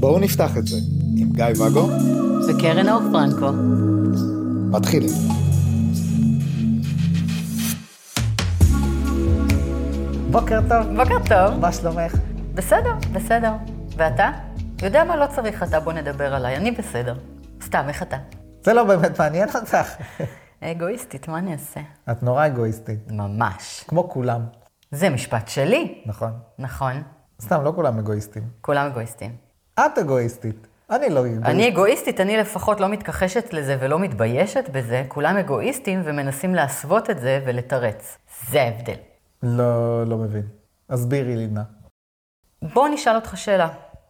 בואו נפתח את זה עם גיא ואגו וקרן אור פרנקו. מתחילים. בוקר טוב, בוקר טוב. מה שלומך? בסדר, בסדר. ואתה? יודע מה? לא צריך אתה, בוא נדבר עליי. אני בסדר. סתם, איך אתה? זה לא באמת מעניין אותך. אגואיסטית, מה אני אעשה? את נורא אגואיסטית, ממש. כמו כולם, זה משפט שלי. נכון? נכון. סתם, לא כולם אגואיסטים. כולם אגואיסטים. את אגואיסטית, אני לא אגואיסט. אני אגואיסטית, אני לפחות לא מתכחשת לזה ולא מתביישת בזה. כולם אגואיסטים ומנסים להסוות את זה ולתרץ. זה ההבדל. לא, לא מבין. הסבירי לי נא. בוא נשאל אותך שאלה.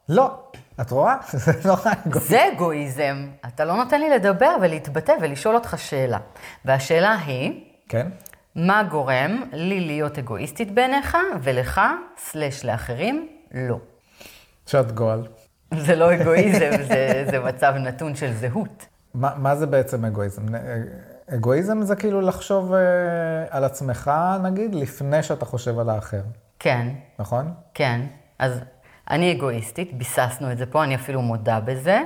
לא, את רואה? זה נורא אגואיסט. זה אגואיזם. אתה לא נותן לי לדבר ולהתבטא ולשאול אותך שאלה. והשאלה היא, כן? מה גורם לי להיות אגואיסטית בעיניך, ולך, סלש לאחרים, לא. שאת גועל. זה לא אגואיזם, זה, זה מצב נתון של זהות. מה, מה זה בעצם אגואיזם? אגואיזם זה כאילו לחשוב אה, על עצמך, נגיד, לפני שאתה חושב על האחר, כן, נכון? כן. אז אני אגואיסטית, ביססנו את זה פה, אני אפילו מודה בזה.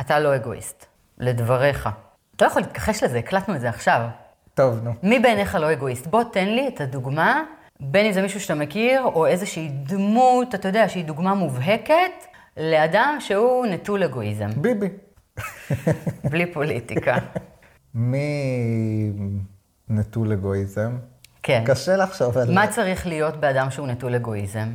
אתה לא אגואיסט, לדבריך. אתה לא יכול להתכחש לזה, הקלטנו את זה עכשיו. טוב, נו. מי בעיניך לא אגואיסט? בוא תן לי את הדוגמה, בין אם זה מישהו שאתה מכיר, או איזושהי דמות, אתה יודע, שהיא דוגמה מובהקת, לאדם שהוא נטול אגואיזם, ביבי. בלי פוליטיקה. מי נטול אגואיזם? כן. קשה לחשוב על... מה צריך להיות באדם שהוא נטול אגואיזם?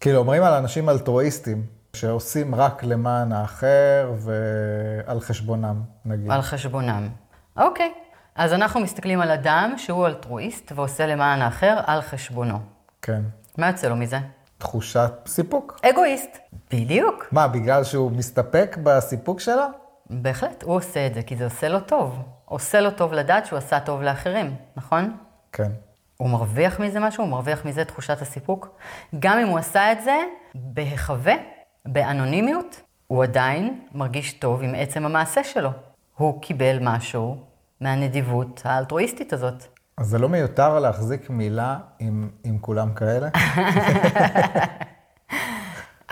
כאילו, אומרים על אנשים אלטרואיסטים, שעושים רק למען האחר ועל חשבונם, נגיד. על חשבונם. אוקיי. אז אנחנו מסתכלים על אדם שהוא אלטרואיסט ועושה למען האחר על חשבונו. כן. מה יוצא לו מזה? תחושת סיפוק. אגואיסט. בדיוק. מה, בגלל שהוא מסתפק בסיפוק שלו? בהחלט, הוא עושה את זה כי זה עושה לו טוב. עושה לו טוב לדעת שהוא עשה טוב לאחרים, נכון? כן. הוא מרוויח מזה משהו? הוא מרוויח מזה תחושת הסיפוק? גם אם הוא עשה את זה בהיחווה, באנונימיות, הוא עדיין מרגיש טוב עם עצם המעשה שלו. הוא קיבל משהו מהנדיבות האלטרואיסטית הזאת. אז זה לא מיותר להחזיק מילה עם, עם כולם כאלה?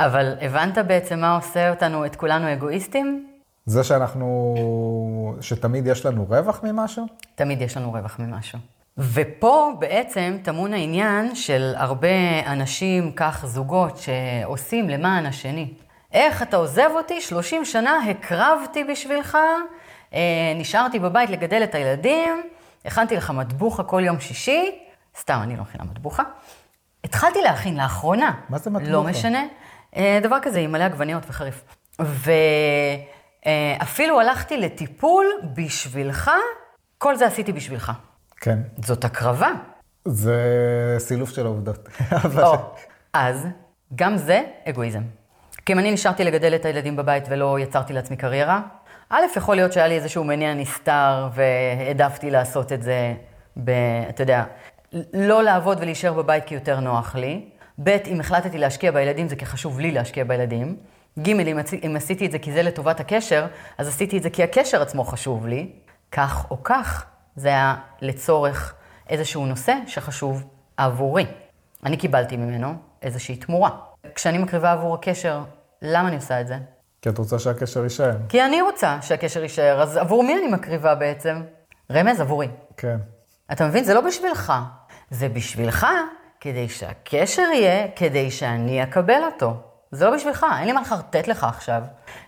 אבל הבנת בעצם מה עושה אותנו, את כולנו אגואיסטים? זה שאנחנו, שתמיד יש לנו רווח ממשהו? תמיד יש לנו רווח ממשהו. ופה בעצם טמון העניין של הרבה אנשים, כך זוגות, שעושים למען השני. איך אתה עוזב אותי? 30 שנה הקרבתי בשבילך, אה, נשארתי בבית לגדל את הילדים, הכנתי לך מטבוחה כל יום שישי, סתם, אני לא מכינה מטבוחה. התחלתי להכין לאחרונה. מה זה מטבוחה? לא משנה. אה, דבר כזה עם מלא עגבניות וחריף. ואפילו הלכתי לטיפול בשבילך, כל זה עשיתי בשבילך. כן. זאת הקרבה. זה סילוף של העובדות. או, אז, גם זה אגואיזם. כי אם אני נשארתי לגדל את הילדים בבית ולא יצרתי לעצמי קריירה, א', יכול להיות שהיה לי איזשהו מניע נסתר והעדפתי לעשות את זה, ב, אתה יודע, לא לעבוד ולהישאר בבית כי יותר נוח לי. ב', אם החלטתי להשקיע בילדים זה כי חשוב לי להשקיע בילדים. ג', אם, אם עשיתי את זה כי זה לטובת הקשר, אז עשיתי את זה כי הקשר עצמו חשוב לי. כך או כך, זה היה לצורך איזשהו נושא שחשוב עבורי. אני קיבלתי ממנו איזושהי תמורה. כשאני מקריבה עבור הקשר, למה אני עושה את זה? כי את רוצה שהקשר יישאר. כי אני רוצה שהקשר יישאר, אז עבור מי אני מקריבה בעצם? רמז עבורי. כן. אתה מבין? זה לא בשבילך. זה בשבילך כדי שהקשר יהיה, כדי שאני אקבל אותו. זה לא בשבילך, אין לי מה לחרטט לך עכשיו.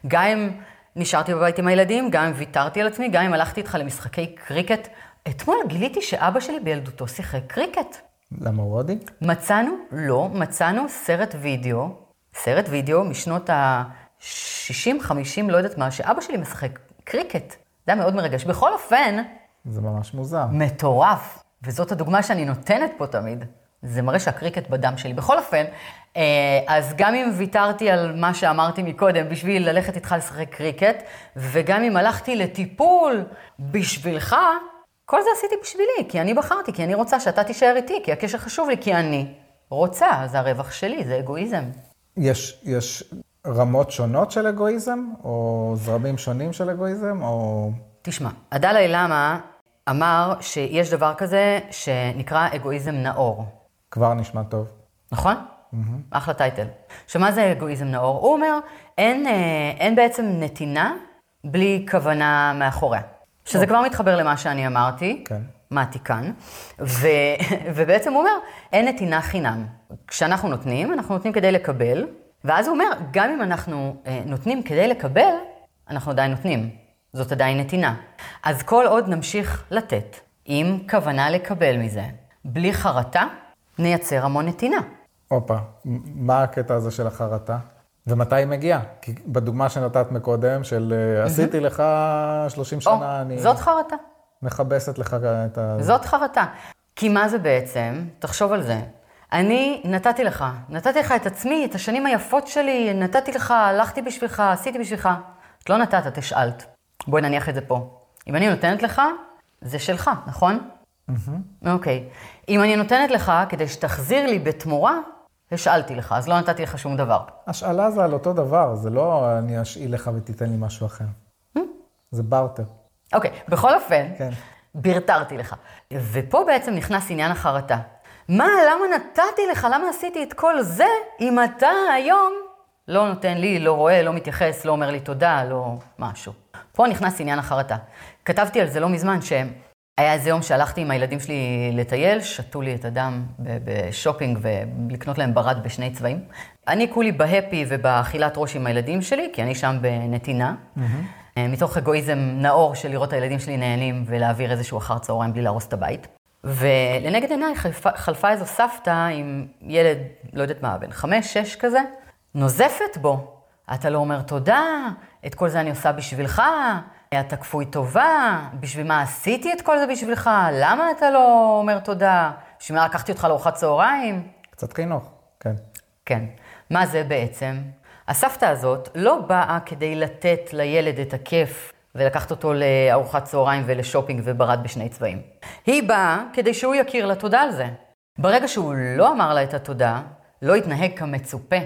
גם אם נשארתי בבית עם הילדים, גם אם ויתרתי על עצמי, גם אם הלכתי איתך למשחקי קריקט. אתמול גיליתי שאבא שלי בילדותו שיחק קריקט. למה הוא הודי? מצאנו, לא, מצאנו סרט וידאו, סרט וידאו משנות ה-60-50, לא יודעת מה, שאבא שלי משחק קריקט. זה היה מאוד מרגש. בכל אופן, זה ממש מוזר. מטורף, וזאת הדוגמה שאני נותנת פה תמיד. זה מראה שהקריקט בדם שלי. בכל אופן, אה, אז גם אם ויתרתי על מה שאמרתי מקודם בשביל ללכת איתך לשחק קריקט, וגם אם הלכתי לטיפול בשבילך, כל זה עשיתי בשבילי, כי אני בחרתי, כי אני רוצה שאתה תישאר איתי, כי הקשר חשוב לי, כי אני רוצה, זה הרווח שלי, זה אגואיזם. יש, יש רמות שונות של אגואיזם, או זרמים שונים של אגואיזם, או... תשמע, הדלאי למה אמר שיש דבר כזה שנקרא אגואיזם נאור. כבר נשמע טוב. נכון? אחלה טייטל. עכשיו, מה זה אגואיזם נאור? הוא אומר, אין, אה, אין בעצם נתינה בלי כוונה מאחוריה. שזה כבר מתחבר למה שאני אמרתי. כן. מתי כאן, ו, ובעצם הוא אומר, אין נתינה חינם. כשאנחנו נותנים, אנחנו נותנים כדי לקבל, ואז הוא אומר, גם אם אנחנו אה, נותנים כדי לקבל, אנחנו עדיין נותנים. זאת עדיין נתינה. אז כל עוד נמשיך לתת, עם כוונה לקבל מזה, בלי חרטה, נייצר המון נתינה. הופה, מה הקטע הזה של החרטה? ומתי היא מגיעה? כי בדוגמה שנתת מקודם, של אה, עשיתי לך 30 או, שנה, אני זאת חרטה. מכבסת לך את ה... זאת חרטה. כי מה זה בעצם? תחשוב על זה. אני נתתי לך, נתתי לך את עצמי, את השנים היפות שלי, נתתי לך, הלכתי בשבילך, עשיתי בשבילך. את לא נתת, את השאלת. בואי נניח את זה פה. אם אני נותנת לך, זה שלך, נכון? אוקיי. אם אני נותנת לך כדי שתחזיר לי בתמורה, השאלתי לך, אז לא נתתי לך שום דבר. השאלה זה על אותו דבר, זה לא אני אשאיל לך ותיתן לי משהו אחר. זה בארטר. אוקיי, בכל אופן, כן. ברטרתי לך. ופה בעצם נכנס עניין החרטה. מה, למה נתתי לך, למה עשיתי את כל זה, אם אתה היום לא נותן לי, לא רואה, לא מתייחס, לא אומר לי תודה, לא משהו. פה נכנס עניין החרטה. כתבתי על זה לא מזמן, שהיה איזה יום שהלכתי עם הילדים שלי לטייל, שתו לי את הדם בשופינג ולקנות להם ברד בשני צבעים. אני כולי בהפי ובאכילת ראש עם הילדים שלי, כי אני שם בנתינה. אה, מתוך אגואיזם נאור של לראות את הילדים שלי נהנים ולהעביר איזשהו אחר צהריים בלי להרוס את הבית. ולנגד עיניי חלפה, חלפה איזו סבתא עם ילד, לא יודעת מה, בן חמש, שש כזה, נוזפת בו. אתה לא אומר תודה, את כל זה אני עושה בשבילך, אתה כפוי טובה, בשביל מה עשיתי את כל זה בשבילך, למה אתה לא אומר תודה, בשביל מה לקחתי אותך לארוחת צהריים? קצת חינוך, כן. כן. מה זה בעצם? הסבתא הזאת לא באה כדי לתת לילד את הכיף ולקחת אותו לארוחת צהריים ולשופינג וברד בשני צבעים. היא באה כדי שהוא יכיר לה תודה על זה. ברגע שהוא לא אמר לה את התודה, לא התנהג כמצופה.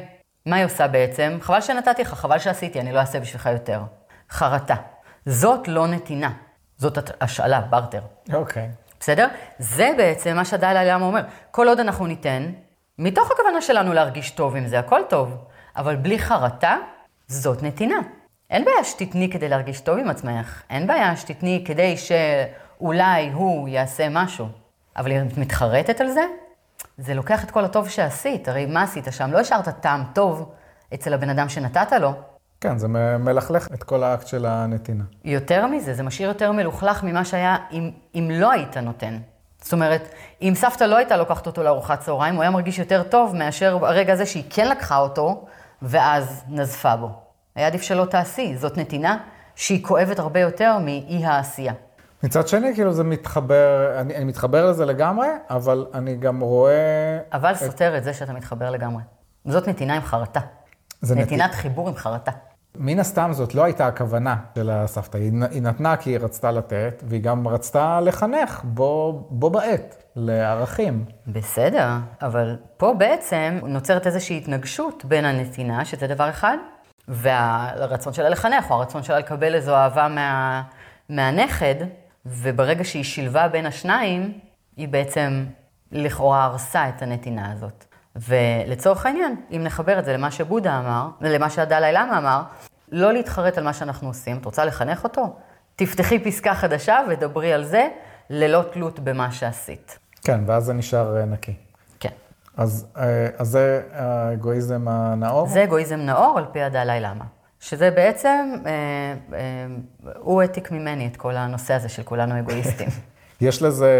מה היא עושה בעצם? חבל שנתתי לך, חבל שעשיתי, אני לא אעשה בשבילך יותר. חרטה. זאת לא נתינה, זאת השאלה, ברטר. אוקיי. בסדר? זה בעצם מה שהדלאי למה אומר. כל עוד אנחנו ניתן, מתוך הכוונה שלנו להרגיש טוב עם זה, הכל טוב. אבל בלי חרטה, זאת נתינה. אין בעיה שתתני כדי להרגיש טוב עם עצמך. אין בעיה שתתני כדי שאולי הוא יעשה משהו. אבל אם את מתחרטת על זה, זה לוקח את כל הטוב שעשית. הרי מה עשית שם? לא השארת טעם טוב אצל הבן אדם שנתת לו. כן, זה מלכלך את כל האקט של הנתינה. יותר מזה, זה משאיר יותר מלוכלך ממה שהיה אם, אם לא היית נותן. זאת אומרת, אם סבתא לא הייתה לוקחת אותו לארוחת צהריים, הוא היה מרגיש יותר טוב מאשר הרגע הזה שהיא כן לקחה אותו, ואז נזפה בו. היה עדיף שלא תעשי, זאת נתינה שהיא כואבת הרבה יותר מאי העשייה. מצד שני, כאילו זה מתחבר, אני, אני מתחבר לזה לגמרי, אבל אני גם רואה... אבל סותר את זה שאתה מתחבר לגמרי. זאת נתינה עם חרטה. זה נתי- נתינת חיבור עם חרטה. מן הסתם זאת לא הייתה הכוונה של הסבתא, היא, נתנה כי היא רצתה לתת, והיא גם רצתה לחנך בו, בו בעת, לערכים. בסדר, אבל פה בעצם נוצרת איזושהי התנגשות בין הנתינה, שזה דבר אחד, והרצון שלה לחנך, או הרצון שלה לקבל איזו אהבה מה, מהנכד, וברגע שהיא שילבה בין השניים, היא בעצם לכאורה הרסה את הנתינה הזאת. ולצורך העניין, אם נחבר את זה למה שבודה אמר, ולמה שהדלאי למה אמר, לא להתחרט על מה שאנחנו עושים. את רוצה לחנך אותו? תפתחי פסקה חדשה ודברי על זה, ללא תלות במה שעשית. כן, ואז זה נשאר אה, נקי. כן. אז, אה, אז זה האגואיזם הנאור? זה אגואיזם נאור על פי הדלאי למה. שזה בעצם, אה, אה, הוא העתיק ממני את כל הנושא הזה של כולנו אגואיסטים. יש לזה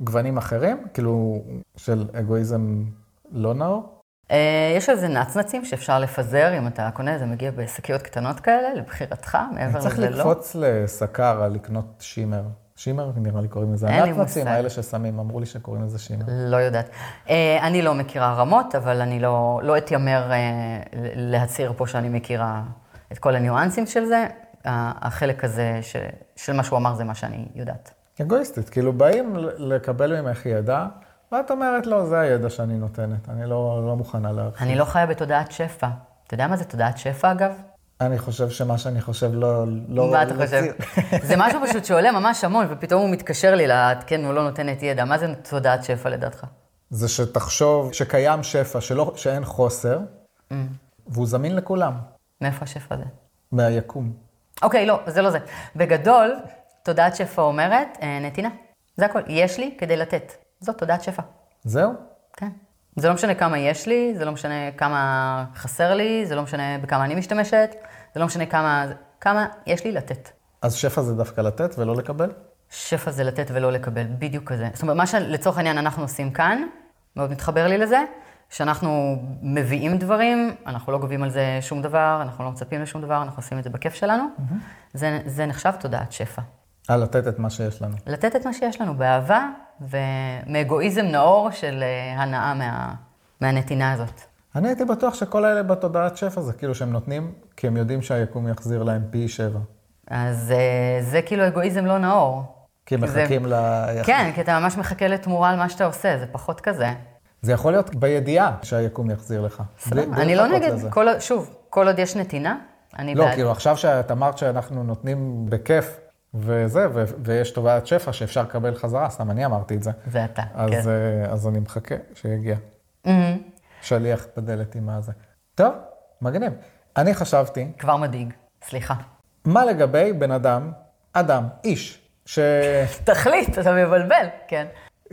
גוונים אחרים? כאילו, של אגואיזם לא נאור? אה, יש על זה נצנצים שאפשר לפזר, אם אתה קונה, זה מגיע בשקיות קטנות כאלה, לבחירתך, מעבר צריך לזה לא. לקפוץ לסקרה, לקנות שימר. שימר נראה לי קוראים לזה. אין לי מושג. האלה ששמים, אמרו לי שקוראים לזה שימר. לא יודעת. אה, אני לא מכירה רמות, אבל אני לא, לא אתיימר אה, להצהיר פה שאני מכירה את כל הניואנסים של זה. החלק הזה ש, של מה שהוא אמר זה מה שאני יודעת. אגואיסטית, כאילו באים לקבל ממך ידע, ואת אומרת, לא, זה הידע שאני נותנת, אני לא, לא מוכנה להרחיב. אני לא חיה בתודעת שפע. אתה יודע מה זה תודעת שפע, אגב? אני חושב שמה שאני חושב לא... לא מה אתה חושב? זה משהו פשוט שעולה ממש המון, ופתאום הוא מתקשר לי, לה, כן, הוא לא נותנת ידע. מה זה תודעת שפע לדעתך? זה שתחשוב שקיים שפע, שלא, שאין חוסר, Mm. והוא זמין לכולם, מאיפה השפע הזה? מהיקום. אוקיי, לא, זה לא זה. בגדול, תודעת שפע אומרת, אה, נתינה. זה הכל. יש לי כדי לתת. זאת תודעת שפע. זהו? כן. זה לא משנה כמה יש לי, זה לא משנה כמה חסר לי, זה לא משנה בכמה אני משתמשת, זה לא משנה כמה, כמה יש לי לתת. אז שפע זה דווקא לתת ולא לקבל? שפע זה לתת ולא לקבל, בדיוק כזה. זאת אומרת, מה שלצורך העניין אנחנו עושים כאן, מאוד מתחבר לי לזה, שאנחנו מביאים דברים, אנחנו לא גובים על זה שום דבר, אנחנו לא מצפים לשום דבר, אנחנו עושים את זה בכיף שלנו. זה, זה נחשב תודעת שפע. אה, לתת את מה שיש לנו. לתת את מה שיש לנו באהבה ומאגואיזם נאור של אה, הנאה מה, מהנתינה הזאת. אני הייתי בטוח שכל אלה בתודעת שפע זה כאילו שהם נותנים, כי הם יודעים שהיקום יחזיר להם פי שבע. אז אה, זה כאילו אגואיזם לא נאור. כי הם זה- מחכים ל... כן, כי אתה ממש מחכה לתמורה על מה שאתה עושה, זה פחות כזה. זה יכול להיות בידיעה שהיקום יחזיר לך. בלי אני לא נגד. כל, שוב, כל עוד יש נתינה, אני לא, בעד. כאילו עכשיו שאת אמרת שאנחנו נותנים בכיף וזה, ו- ויש תודעת שפע שאפשר לקבל חזרה, סתם אני אמרתי את זה. זה אתה, אז, כן. אה, אז אני מחכה שיגיע. מהמם. שליח בדלת עם הזה. טוב, מגניב. אני חשבתי, כבר מדאיג, סליחה. מה לגבי בן אדם, אדם, איש, ש... תחליט, אתה מבלבל, כן.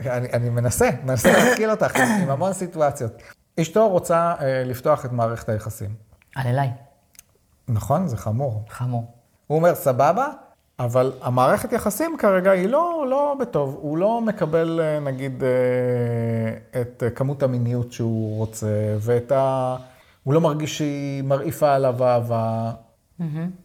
אני, אני מנסה, מנסה להשכיל אותך עם, עם המון סיטואציות. אשתו רוצה אה, לפתוח את מערכת היחסים. על אליי, נכון? זה חמור. חמור. הוא אומר, סבבה, אבל המערכת יחסים כרגע היא לא, לא בטוב. הוא לא מקבל, אה, נגיד, אה, את כמות המיניות שהוא רוצה, ואת ה... הוא לא מרגיש שהיא מרעיפה עליו אהבה.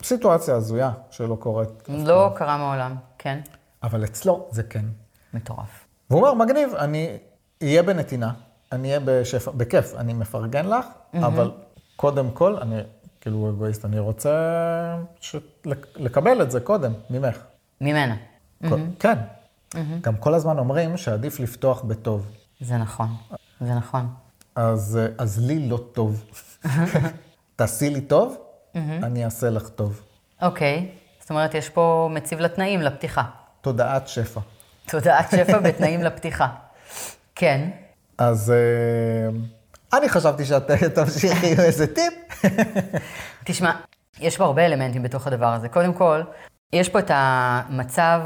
סיטואציה הזויה שלא קורית. לא קרה מעולם, כן. אבל אצלו זה כן. מטורף. והוא אומר, מגניב, אני אהיה בנתינה, אני אהיה בשפע, בכיף, אני מפרגן לך, אבל קודם כל, אני כאילו אגואיסט, אני רוצה ש... לק- לקבל את זה קודם, ממך. ממנה. כל- כן. גם כל הזמן אומרים שעדיף לפתוח בטוב. זה נכון, זה נכון. אז, אז לי לא טוב. תעשי לי טוב, אני אעשה לך טוב. אוקיי, זאת אומרת, יש פה מציב לתנאים לפתיחה. תודעת שפע. תודעת שפע בתנאים לפתיחה. כן, אז אה, אני חשבתי שאת תמשיכי עם איזה טיפ. תשמע, יש פה הרבה אלמנטים בתוך הדבר הזה. קודם כל, יש פה את המצב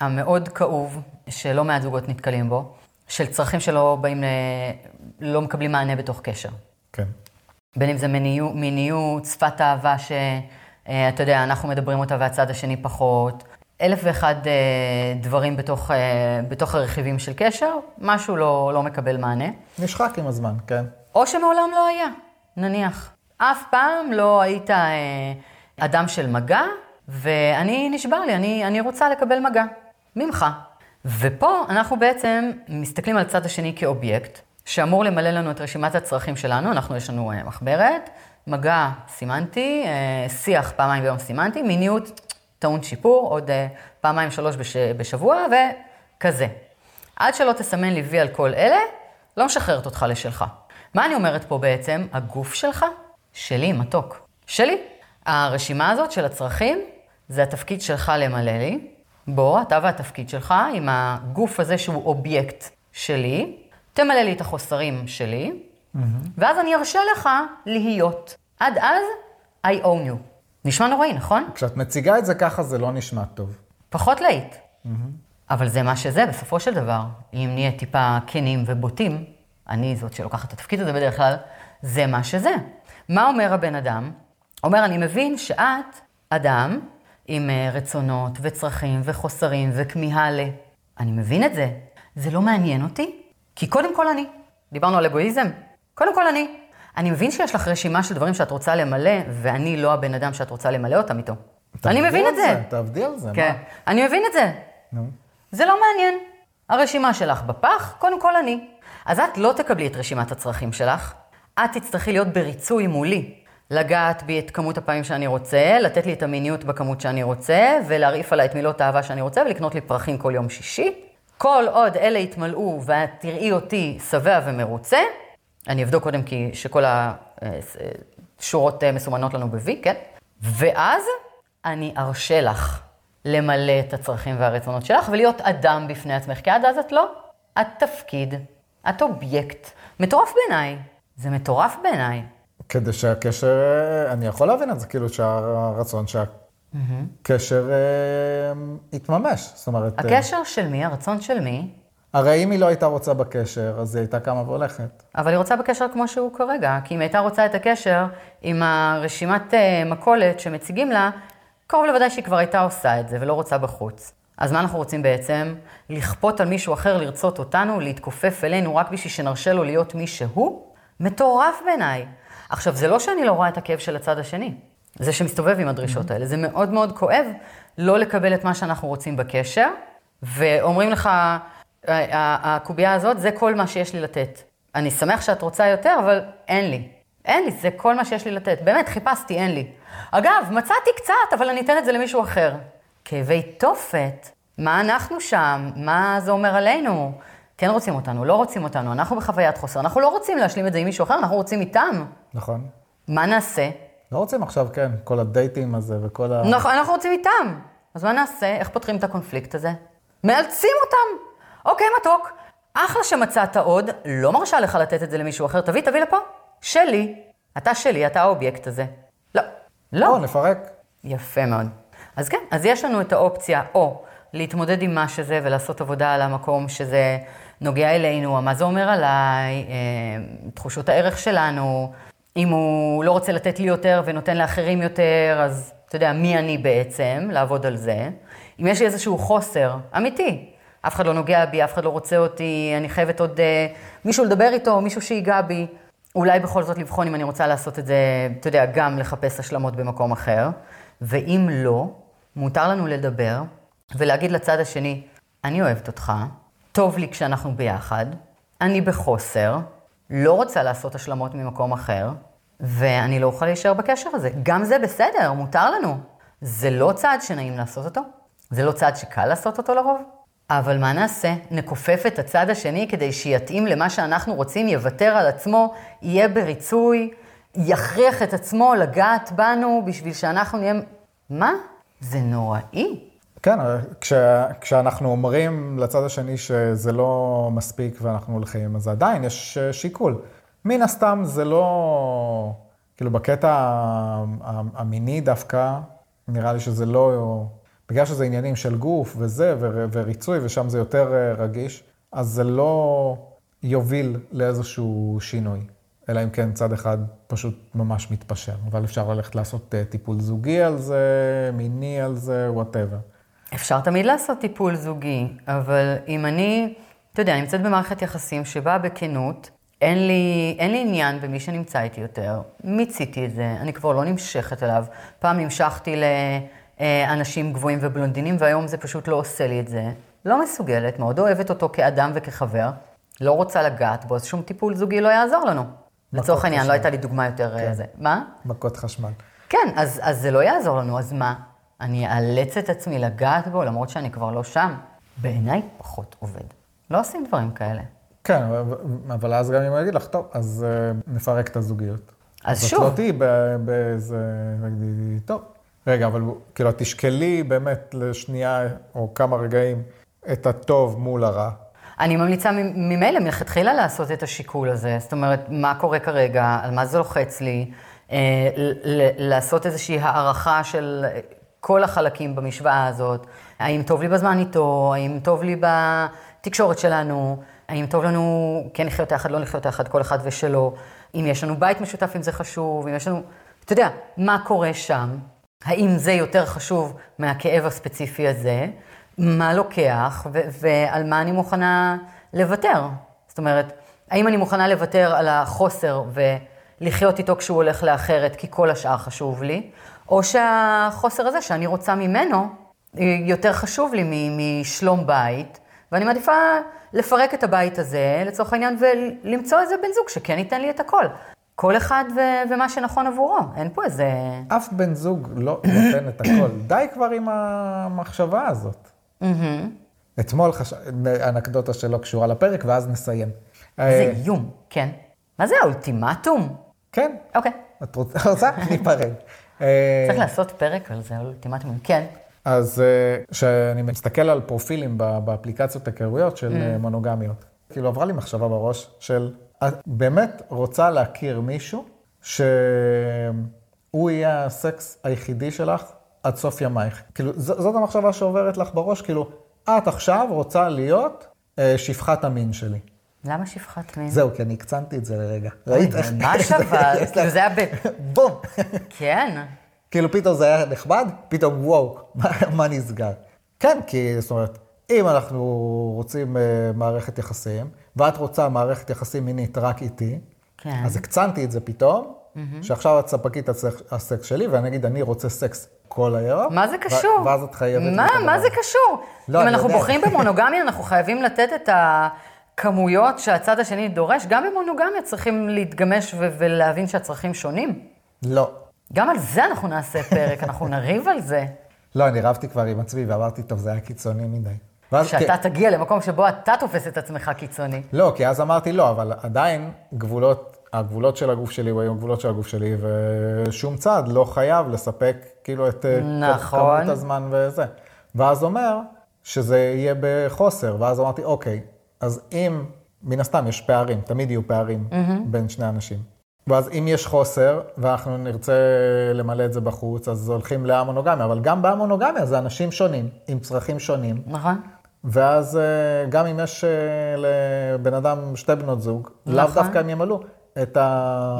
המאוד כאוב, שלא מעט זוגות נתקלים בו, של צרכים שלא באים, ל... לא מקבלים מענה בתוך קשר. כן. בין אם זה מיניות, מיניות שפת אהבה שאתה יודע, אנחנו מדברים אותה והצד השני פחות. אלף ואחד אה, דברים בתוך, אה, בתוך הרכיבים של קשר, משהו לא, לא מקבל מענה. נשחק עם הזמן, כן. או שמעולם לא היה, נניח. אף פעם לא היית אה, אדם של מגע, ואני נשבר לי, אני, אני רוצה לקבל מגע ממך. ופה אנחנו בעצם מסתכלים על הצד השני כאובייקט, שאמור למלא לנו את רשימת הצרכים שלנו, אנחנו, יש לנו מחברת, מגע סימנטי, שיח פעמיים ביום סימנטי, מיניות טעון שיפור, עוד אה, פעמיים שלוש בש, בשבוע, וכזה. עד שלא תסמן לי וי על כל אלה, לא משחררת אותך לשלך. מה אני אומרת פה בעצם? הגוף שלך, שלי, מתוק. שלי. הרשימה הזאת של הצרכים, זה התפקיד שלך למלא לי. בוא, אתה והתפקיד שלך, עם הגוף הזה שהוא אובייקט שלי, תמלא לי את החוסרים שלי, ואז אני ארשה לך להיות. עד אז, I own you. נשמע נוראי, נכון? כשאת מציגה את זה ככה, זה לא נשמע טוב. פחות להיט. אבל זה מה שזה, בסופו של דבר. אם נהיה טיפה כנים ובוטים, אני זאת שלוקחת את התפקיד הזה בדרך כלל, זה מה שזה. מה אומר הבן אדם? אומר, אני מבין שאת אדם עם אה, רצונות וצרכים וחוסרים וכמיהה ל... אני מבין את זה. זה לא מעניין אותי, כי קודם כל אני. דיברנו על אגואיזם. קודם כל אני. אני מבין שיש לך רשימה של דברים שאת רוצה למלא, ואני לא הבן אדם שאת רוצה למלא אותם איתו. אני מבין את זה. תעבדי על זה, כן, מה? אני מבין את זה. נו. זה לא מעניין. הרשימה שלך בפח, קודם כל אני. אז את לא תקבלי את רשימת הצרכים שלך, את תצטרכי להיות בריצוי מולי. לגעת בי את כמות הפעמים שאני רוצה, לתת לי את המיניות בכמות שאני רוצה, ולהרעיף עליי את מילות האהבה שאני רוצה, ולקנות לי פרחים כל יום שישי. כל עוד אלה יתמלאו ואת תראי אותי שבע ומרוצה, אני אבדוק קודם כי שכל השורות אה, מסומנות לנו ב-V, כן? ואז אני ארשה לך למלא את הצרכים והרצונות שלך ולהיות אדם בפני עצמך, כי עד אז את לא, את תפקיד. את אובייקט. מטורף בעיניי. זה מטורף בעיניי. כדי שהקשר, אה, אני יכול להבין את זה, כאילו שהרצון שהקשר אה, יתממש. זאת אומרת, אה, הקשר של מי? הרצון של מי? הרי אם היא לא הייתה רוצה בקשר, אז היא הייתה קמה והולכת. אבל היא רוצה בקשר כמו שהוא כרגע, כי אם הייתה רוצה את הקשר עם הרשימת אה, מכולת שמציגים לה, קרוב לוודאי שהיא כבר הייתה עושה את זה ולא רוצה בחוץ. אז מה אנחנו רוצים בעצם? לכפות על מישהו אחר לרצות אותנו, להתכופף אלינו רק בשביל שנרשה לו להיות מי שהוא? מטורף בעיניי. עכשיו, זה לא שאני לא רואה את הכאב של הצד השני. זה שמסתובב עם הדרישות האלה. זה מאוד מאוד כואב לא לקבל את מה שאנחנו רוצים בקשר, ואומרים לך, הקובייה הזאת, זה כל מה שיש לי לתת. אני שמח שאת רוצה יותר, אבל אין לי. אין לי, זה כל מה שיש לי לתת. באמת, חיפשתי, אין לי. אגב, מצאתי קצת, אבל אני אתן את זה למישהו אחר. כאבי תופת, מה אנחנו שם? מה זה אומר עלינו? כן רוצים אותנו, לא רוצים אותנו, אנחנו בחוויית חוסר, אנחנו לא רוצים להשלים את זה עם מישהו אחר, אנחנו רוצים איתם. נכון. מה נעשה? לא רוצים עכשיו, כן, כל הדייטים הזה וכל ה... נכון, אנחנו רוצים איתם. אז מה נעשה? איך פותרים את הקונפליקט הזה? מאלצים אותם. אוקיי, מתוק, אחלה שמצאת עוד, לא מרשה לך לתת את זה למישהו אחר, תביא, תביא לפה. שלי. אתה שלי, אתה האובייקט הזה. לא. לא. לא, נפרק. יפה מאוד. אז כן, אז יש לנו את האופציה או להתמודד עם מה שזה ולעשות עבודה על המקום שזה נוגע אלינו, מה זה אומר עליי, אה, תחושות הערך שלנו, אם הוא לא רוצה לתת לי יותר ונותן לאחרים יותר, אז אתה יודע, מי אני בעצם, לעבוד על זה. אם יש לי איזשהו חוסר, אמיתי, אף אחד לא נוגע בי, אף אחד לא רוצה אותי, אני חייבת עוד uh, מישהו לדבר איתו, מישהו שיגע בי. אולי בכל זאת לבחון אם אני רוצה לעשות את זה, אתה יודע, גם לחפש השלמות במקום אחר. ואם לא, מותר לנו לדבר ולהגיד לצד השני, אני אוהבת אותך, טוב לי כשאנחנו ביחד, אני בחוסר, לא רוצה לעשות השלמות ממקום אחר, ואני לא אוכל להישאר בקשר הזה. גם זה בסדר, מותר לנו. זה לא צעד שנעים לעשות אותו, זה לא צעד שקל לעשות אותו לרוב, אבל מה נעשה? נכופף את הצד השני כדי שיתאים למה שאנחנו רוצים, יוותר על עצמו, יהיה בריצוי, יכריח את עצמו לגעת בנו בשביל שאנחנו נהיה... מה? זה נוראי. כן, כש, כשאנחנו אומרים לצד השני שזה לא מספיק ואנחנו הולכים, אז עדיין יש שיקול. מן הסתם זה לא, כאילו בקטע המיני דווקא, נראה לי שזה לא בגלל שזה עניינים של גוף וזה, וריצוי, ושם זה יותר אה, רגיש, אז זה לא יוביל לאיזשהו שינוי. אלא אם כן צד אחד פשוט ממש מתפשר. אבל אפשר ללכת לעשות אה, טיפול זוגי על זה, מיני על זה, whatever. אפשר תמיד לעשות טיפול זוגי, אבל אם אני, אתה יודע, נמצאת במערכת יחסים שבה בכנות, אין לי, אין לי עניין במי שנמצא איתי יותר, מיציתי את זה, אני כבר לא נמשכת אליו. פעם נמשכתי ל... אה, אנשים גבוהים ובלונדינים, והיום זה פשוט לא עושה לי את זה. לא מסוגלת, מאוד אוהבת אותו כאדם וכחבר, לא רוצה לגעת בו, אז שום טיפול זוגי לא יעזור לנו. לצורך העניין, לא הייתה לי דוגמה יותר אה, כן. זה. מה? מכות חשמל. כן, אז, אז זה לא יעזור לנו, אז מה? אני אאלץ את עצמי לגעת בו, למרות שאני כבר לא שם? בעיניי פחות עובד. לא עושים דברים כאלה. כן, אבל אז גם אם אני אגיד לך, טוב, אז uh, נפרק את הזוגיות. אז, אז שוב. אז את לא תהיי באיזה, טוב, רגע, אבל כאילו, תשקלי באמת לשנייה או כמה רגעים את הטוב מול הרע. אני ממליצה ממילא מלכתחילה לעשות את השיקול הזה. זאת אומרת, מה קורה כרגע, על מה זה לוחץ לי, אה, לעשות איזושהי הערכה של כל החלקים במשוואה הזאת. האם טוב לי בזמן איתו, האם טוב לי בתקשורת שלנו, האם טוב לנו כן לחיות יחד, לא לחיות יחד, כל אחד ושלו. אם יש לנו בית משותף, אם זה חשוב, אם יש לנו... אתה יודע, מה קורה שם? האם זה יותר חשוב מהכאב הספציפי הזה, מה לוקח ועל מה אני מוכנה לוותר. זאת אומרת, האם אני מוכנה לוותר על החוסר ולחיות איתו כשהוא הולך לאחרת כי כל השאר חשוב לי, או שהחוסר הזה שאני רוצה ממנו יותר חשוב לי משלום בית, ואני מעדיפה לפרק את הבית הזה לצורך העניין ולמצוא איזה בן זוג שכן ייתן לי את הכל. כל אחד ו- ומה שנכון עבורו, אין פה איזה... אף בן זוג לא נותן את הכל. די כבר עם המחשבה הזאת. אתמול חש... אנקדוטה שלא קשורה לפרק, ואז נסיים. זה אה, איום, כן. מה זה האולטימטום? כן. אוקיי. את רוצה? ניפרד. אה, צריך לעשות פרק על זה, אולטימטום, כן. אז אה, כשאני מסתכל על פרופילים באפליקציות היכרויות של מונוגמיות, כאילו עברה לי מחשבה בראש של, את באמת רוצה להכיר מישהו שהוא יהיה הסקס היחידי שלך עד סוף ימייך. כאילו, ז- זאת המחשבה שעוברת לך בראש, כאילו, את עכשיו רוצה להיות אה, שפחת המין שלי. למה שפחת מין? זהו, כי אני הקצנתי את זה לרגע. ראית איך- ממש אבל, כאילו זה היה ב... בום. כן. כאילו פתאום זה היה נחמד, פתאום וואו, מה, נסגר? כן, כי זאת אומרת, אם אנחנו רוצים uh, מערכת יחסים, ואת רוצה מערכת יחסים מינית רק איתי, כן. אז הקצנתי את זה פתאום, שעכשיו את ספקית הסקס, הסקס שלי, ואני אגיד, אני רוצה סקס כל הערב. מה זה ו- קשור? ואז את חייבת... מה, מה זה. קשור? לא, אם אנחנו יודע. בוחרים במונוגמיה, אנחנו חייבים לתת את הכמויות שהצד השני דורש. גם במונוגמיה צריכים להתגמש ו- ולהבין שהצרכים שונים. לא. גם על זה אנחנו נעשה פרק, אנחנו נריב על זה. לא, אני רבתי כבר עם עצמי ואמרתי, טוב, זה היה קיצוני מדי. שאתה כ- תגיע למקום שבו אתה תופס את עצמך קיצוני. לא, כי אז אמרתי לא, אבל עדיין גבולות, הגבולות של הגוף שלי היו הגבולות של הגוף שלי, ושום צד לא חייב לספק כאילו את אה, נכון. כמות הזמן וזה. ואז אומר שזה יהיה בחוסר, ואז אמרתי, אוקיי, אז אם, מן הסתם יש פערים, תמיד יהיו פערים בין שני אנשים. ואז אם יש חוסר, ואנחנו נרצה למלא את זה בחוץ, אז הולכים להמונוגמיה, אבל גם בהמונוגמיה זה אנשים שונים, עם צרכים שונים. נכון? ואז אה, גם אם יש אה, לבן אדם שתי בנות זוג, לאו נכון. דווקא הם ימלאו את ה...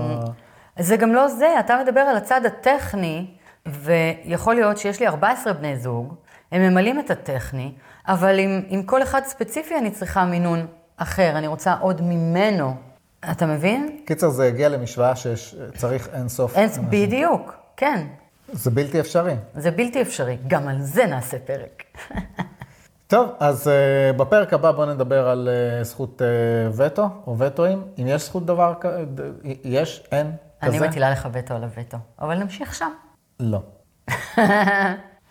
זה גם לא זה, אתה מדבר על הצד הטכני, ויכול להיות שיש לי 14 בני זוג, הם ממלאים את הטכני, אבל עם, עם כל אחד ספציפי אני צריכה מינון אחר, אני רוצה עוד ממנו. אתה מבין? קיצר, זה הגיע למשוואה שצריך. אין, אנשים. בדיוק, כן. זה בלתי אפשרי. זה בלתי אפשרי, גם על זה נעשה פרק. טוב, אז uh, בפרק הבא בואו נדבר על uh, זכות uh, וטו, או וטואים. אם יש זכות דבר כזה, יש, אין, כזה? אני מטילה לך וטו על הווטו, אבל נמשיך שם. לא.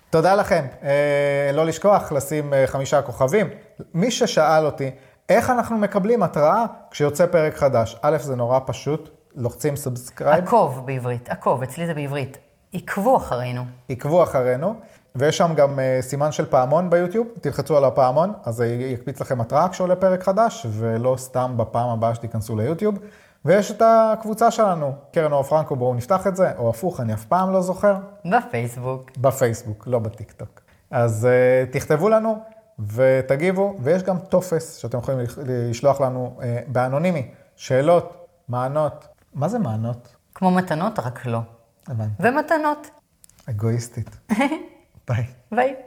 תודה לכם. אה, לא לשכוח לשים אה, חמישה כוכבים. מי ששאל אותי, איך אנחנו מקבלים התראה כשיוצא פרק חדש? א', זה נורא פשוט, לוחצים subscribe, עקוב בעברית, עקוב, אצלי זה בעברית. עקבו אחרינו. עקבו אחרינו, ויש שם גם אה, סימן של פעמון ביוטיוב, תלחצו על הפעמון, אז זה יקפיץ לכם התראה כשעולה פרק חדש, ולא סתם בפעם הבאה שתיכנסו ליוטיוב. ויש את הקבוצה שלנו, קרן אור פרנקו, בואו נפתח את זה, או הפוך, אני אף פעם לא זוכר. בפייסבוק. בפייסבוק, לא בטיקטוק. אז uh, תכתבו לנו ותגיבו, ויש גם טופס שאתם יכולים לש- לשלוח לנו uh, באנונימי, שאלות, מענות. מה זה מענות? כמו מתנות, רק לא. הבנתי. ומתנות. אגואיסטית. Vai. Bem.